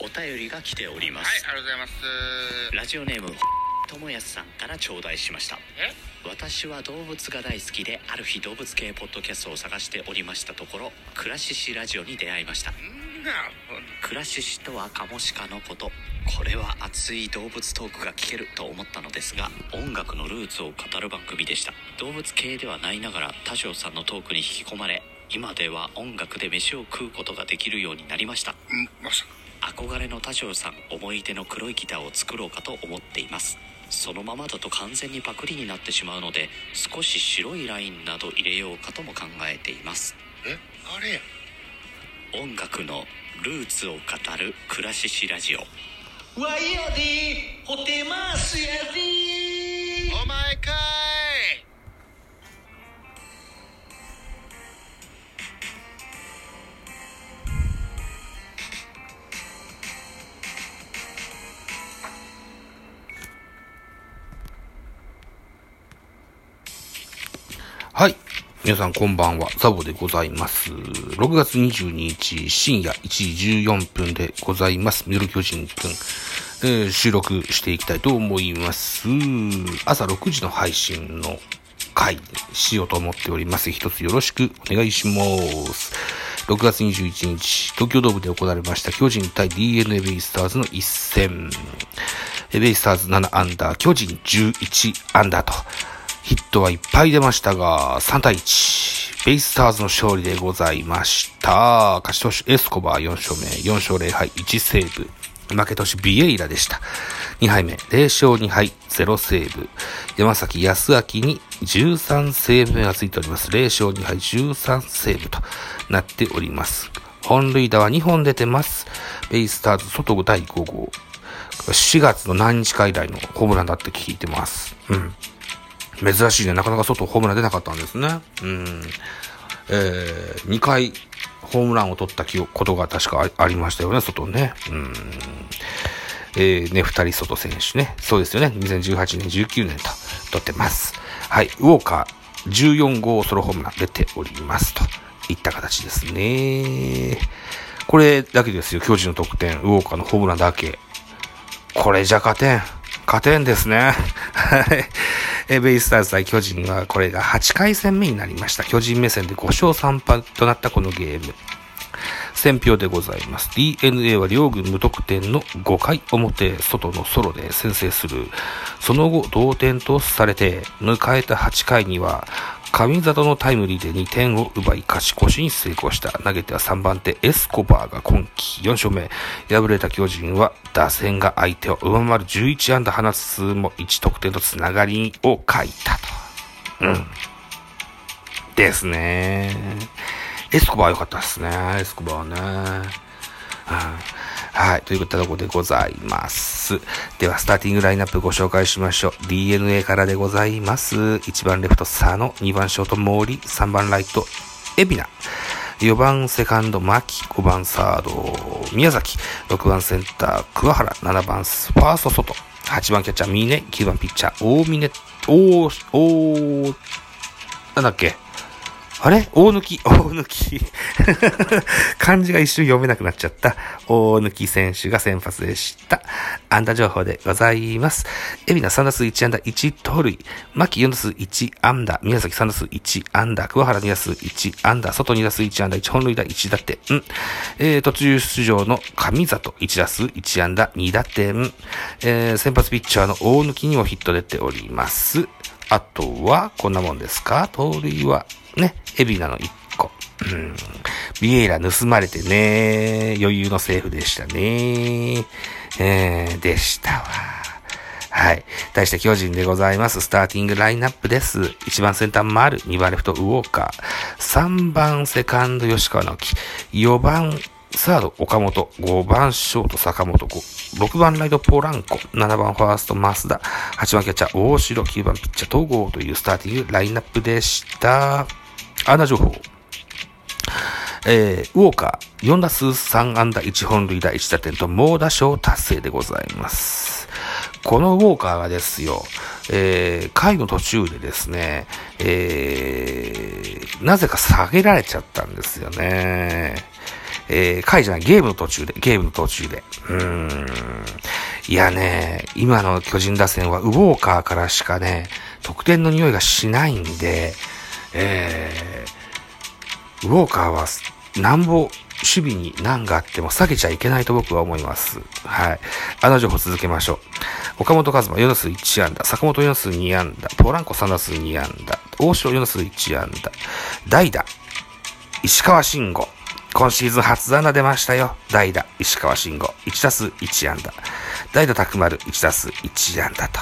お便りが来ておりまはいす、ありがとうございます。ラジオネーム友安さんから頂戴しました。え？私は動物が大好きである日動物系ポッドキャストを探しておりましたところクラシシラジオに出会いました。クラシシとはカモシカのこと。これは熱い動物トークが聞けると思ったのですが音楽のルーツを語る番組でした。動物系ではないながら多少さんのトークに引き込まれ今では音楽で飯を食うことができるようになりました。うんまさか憧れの多少さん思い出の黒いギターを作ろうかと思っています。そのままだと完全にパクリになってしまうので少し白いラインなど入れようかとも考えています。え？あれ？や音楽のルーツを語るクラシシラジオ。わいやでホテますやではい。皆さんこんばんは、ザボでございます。6月22日深夜1時14分でございます。ミドル巨人くん、えー収録していきたいと思います。朝6時の配信の回にしようと思っております。一つよろしくお願いします。6月21日、東京ドームで行われました巨人対 DNA ベイスターズの一戦。ベイスターズ7アンダー、巨人11アンダーと、ヒットはいっぱい出ましたが、3対1。ベイスターズの勝利でございました。勝ち投手エスコバー4勝目、4勝0敗1セーブ。負け投手ビエイラでした。2敗目、0勝2敗0セーブ。山崎康明に13セーブ目がついております。0勝2敗13セーブとなっております。本塁打は2本出てます。ベイスターズ外第5号。4月の何日か以来のホームランだって聞いてます。うん。珍しいね。なかなか外ホームラン出なかったんですね。うん。えー、2回ホームランを取ったことが確かありましたよね、外ね。うん。えー、ね、二人外選手ね。そうですよね。2018年、19年と取ってます。はい。ウォーカー、14号ソロホームラン出ております。といった形ですね。これだけですよ。巨人の得点。ウォーカーのホームランだけ。これじゃ勝てん。勝てんですね。はい。えベイスターズ対巨人はこれが8回戦目になりました。巨人目線で5勝3敗となったこのゲーム。選票でございます。DNA は両軍無得点の5回表、外のソロで先制する。その後、同点とされて、迎えた8回には、上里のタイムリーで2点を奪い勝ち越しに成功した。投げては3番手エスコバーが今季4勝目。敗れた巨人は打線が相手を上回る11安打放つ数も1得点とつながりを書いたと。うん。ですね。エスコバー良かったですね。エスコバーね。うんはい。というところでございます。では、スターティングラインナップご紹介しましょう。DNA からでございます。1番レフト、佐野。2番ショート、森。3番ライト、海老名。4番セカンド、牧。5番サード、宮崎。6番センター、桑原。7番ファースト、外。8番キャッチャー、峰。9番ピッチャー、大峰。おー、お、なんだっけ？あれ？大抜き、大抜き。漢字が一瞬読めなくなっちゃった。大抜き選手が先発でした。安打情報でございます。海老名3打数1安打1盗塁。牧4打数1安打。宮崎3打数1安打。桑原2打数1安打。外2打数1安打。1本塁打1打点。えー、途中出場の上里1打数1安打2打点。えー、先発ピッチャーの大抜きにもヒット出ております。あとは、こんなもんですか？盗塁は、ね、エビナの1個。うん。ビエイラ盗まれてね、余裕のセーフでしたね。えー、でしたわ。はい。対して巨人でございます。スターティングラインナップです。1番センター丸、2番レフトウォーカー、3番セカンド吉川直樹、4番サード、岡本。5番、ショート、坂本。6番、ライト、ポランコ。7番、ファースト、増田。8番、キャッチャー、大城。9番、ピッチャー、東郷というスターティングラインナップでした。アナ情報。えー、ウォーカー、4打数3安打、1本塁打、1打点と猛打賞達成でございます。このウォーカーがですよ、えー、回の途中でですね、えー、なぜか下げられちゃったんですよね。えー、回じゃない、ゲームの途中で、ゲームの途中で。うーん。いやね、今の巨人打線はウォーカーからしかね、得点の匂いがしないんで、えー、ウォーカーは、なんぼ守備に難があっても下げちゃいけないと僕は思います。はい。あの情報続けましょう。岡本和真4打数1安打、坂本4打数2安打、ポランコ3打数2安打、大城4打数1安打、代打、石川慎吾。今シーズン初安打出ましたよ。代打、石川慎吾。1打数1安打。代打、拓丸、1打数1安打と。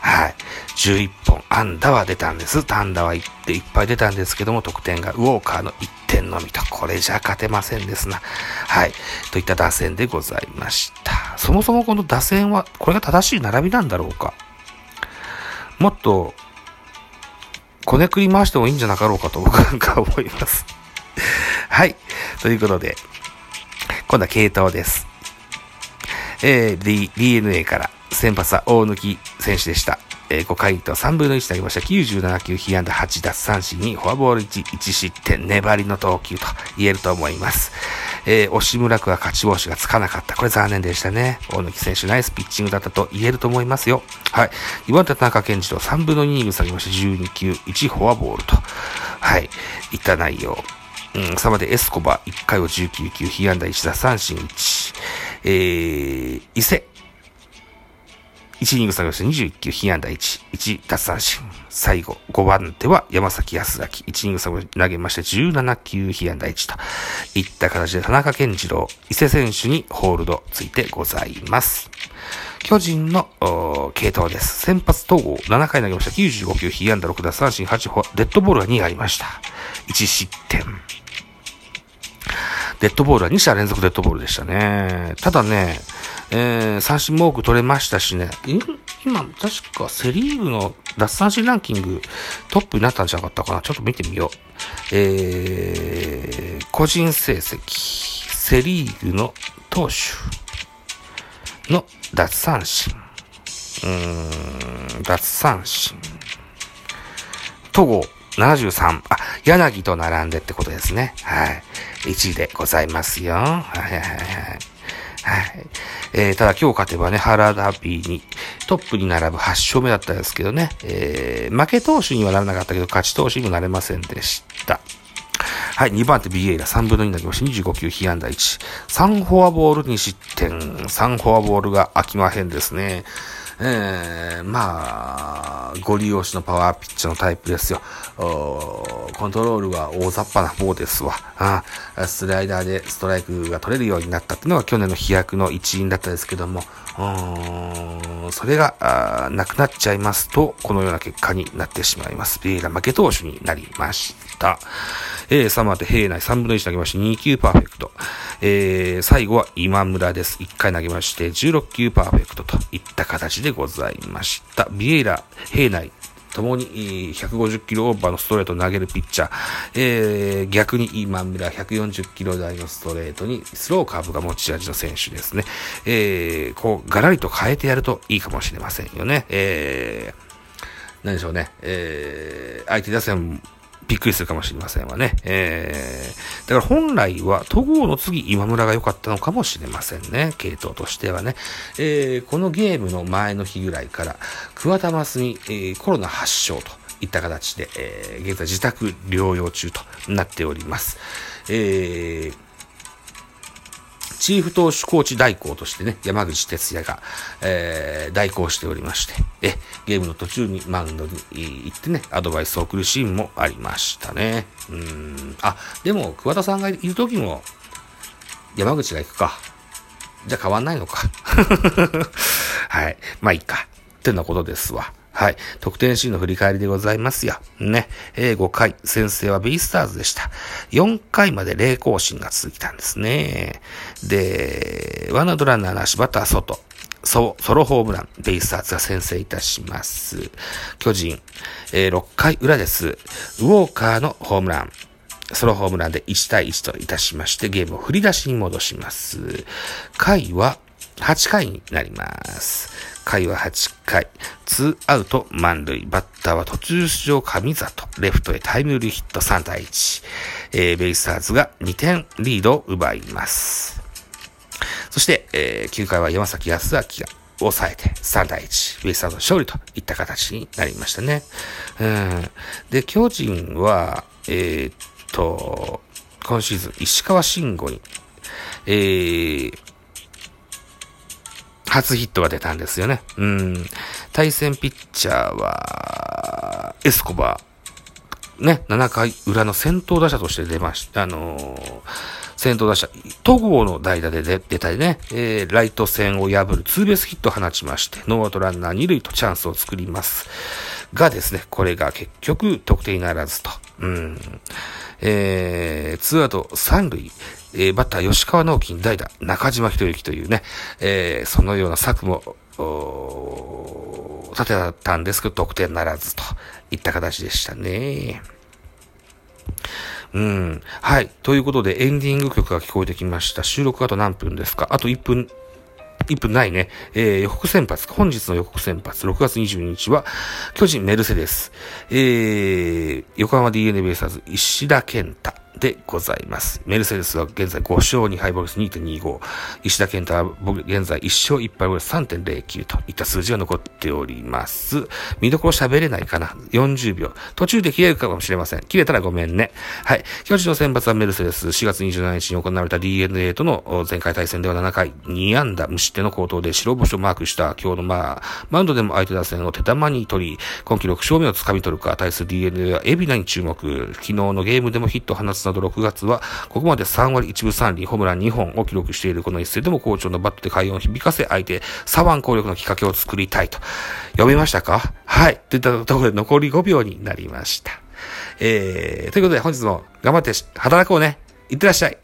はい。11本安打は出たんです。単打は1っていっぱい出たんですけども、得点がウォーカーの1点のみと、これじゃ勝てませんですな。はい。といった打線でございました。そもそもこの打線は、これが正しい並びなんだろうか。もっと、こねくり回してもいいんじゃなかろうかと僕なんか思います。はい。ということで、今度は系統です。えー、D、DNA から先発は大貫選手でした。えー、5回と3分の1投げました。97球、被安打8奪三振に、フォアボール1、1失点、粘りの投球と言えると思います。えー、押村区は勝ち星がつかなかった。これ残念でしたね。大貫選手ナイスピッチングだったと言えると思いますよ。はい。2番手田中健次郎3分の2イニング下げました。12球、1フォアボールと。はい。いった内容。うん、3番でエスコバ1回を19球、被安打1打三振1。えー、伊勢1イニング下げました21球、被安打1、1奪三振。最後、5番手は山崎康明。1イニング下げ投げまして17球、被安打1といった形で田中健次郎、伊勢選手にホールドついてございます。巨人の系統です。先発統合7回投げました。95球、被安打6奪三振8、デッドボールが2ありました。1失点。デッドボールは2者連続デッドボールでしたね。ただね、えー、三振も多く取れましたしね、今、確かセリーグの奪三振ランキングトップになったんじゃなかったかなちょっと見てみよう。えー、個人成績、セリーグの投手の奪三振。うーん、奪三振。戸郷73。あ、柳と並んでってことですね。はい。1位でございますよ。はいはいはいはい。えー、ただ今日勝てばね、原田ビーにトップに並ぶ8勝目だったんですけどね、えー、負け投手にはならなかったけど、勝ち投手にもなれませんでした。はい、2番手ビエイラ3分の2になりました。25球、被安打1。3フォアボール2失点。3フォアボールが飽きまへんですね。えー、まあ、ご利用しのパワーピッチのタイプですよ。コントロールは大雑把な方ですわ。あスライダーでストライクが取れるようになったっていうのが去年の飛躍の一因だったですけども、それがなくなっちゃいますと、このような結果になってしまいます。ビエイラ負け投手になりました。えー、サマーで平内3分の1投げまして、2球パーフェクト。えー、最後は今村です。1回投げまして、16球パーフェクトといった形でございました。ビエイラ、平内、ともに150キロオーバーのストレートを投げるピッチャー、えー、逆に今村140キロ台のストレートにスローカーブが持ち味の選手ですね。えー、こう、ガラリと変えてやるといいかもしれませんよね。えー、何でしょうね。えー、相手打線びっくりするかもしれませんわね。えー、だから本来は戸郷の次今村が良かったのかもしれませんね。系統としてはね。えー、このゲームの前の日ぐらいから、桑田マスに、えー、コロナ発症といった形で、えー、現在自宅療養中となっております。えーチーフ投手コーチ代行としてね、山口哲也が、えー、代行しておりまして、え、ゲームの途中にマウンドに行ってね、アドバイスを送るシーンもありましたね。うん。あ、でも、桑田さんがいる時も、山口が行くか。じゃあ変わんないのか。はい。まあいいか。ってなことですわ。はい。得点シーンの振り返りでございますよ。ね。えー、5回、先制はベイスターズでした。4回まで0更新が続いたんですね。で、ワンアウトランナーなしバッター外。ソソロホームラン、ベイスターズが先制いたします。巨人、えー、6回裏です。ウォーカーのホームラン。ソロホームランで1対1といたしまして、ゲームを振り出しに戻します。回は8回になります。回は8回、ツーアウト満塁、バッターは途中出場上里、レフトへタイムリーヒット3対1、えー、ベイスターズが2点リードを奪います。そして、えー、9回は山崎康明が抑えて3対1、ベイスターズ勝利といった形になりましたね。うん、で、巨人は、えー、っと、今シーズン石川慎吾に、えー、初ヒットが出たんですよね。うん。対戦ピッチャーは、エスコバー。ね、7回裏の先頭打者として出ました。あのー、先頭打者、戸郷の代打で出たりね、えー、ライト線を破るツーベースヒットを放ちまして、ノーアウトランナー2塁とチャンスを作ります。がですね、これが結局得点にならずと。うん。えー、ツーアウト3塁、えー、バッター吉川直樹に代打、中島博之というね、えー、そのような策も、立てたんですけど、得点ならずといった形でしたね。うん。はい。ということで、エンディング曲が聞こえてきました。収録あと何分ですか？あと1分1分ないね。えー、予告先発、本日の予告先発、6月22日は、巨人メルセデス、えー、横浜 DNA ベイスターズ、石田健太、でございます。メルセデスは現在5勝2敗ボルス2.25。石田健太は現在1勝1敗ボルス3.09といった数字が残っております。見どころ喋れないかな ?40 秒。途中で切れるかもしれません。切れたらごめんね。はい。巨人の選抜はメルセデス。4月27日に行われた DNA との前回対戦では7回2安打無失点の高騰で白星をマークした今日のまあ、マウンドでも相手打線を手玉に取り、今季6勝目を掴み取るか、対する DNA はエビナに注目。昨日のゲームでもヒットを放つなど6月は、ここまで3割1分3厘、ホームラン2本を記録しているこの一戦でも好調のバットで快音を響かせ、相手、左腕攻略のきっかけを作りたいと。読めましたか？はい。といったところで残り5秒になりました。えー、ということで本日も頑張って働こうね。いってらっしゃい。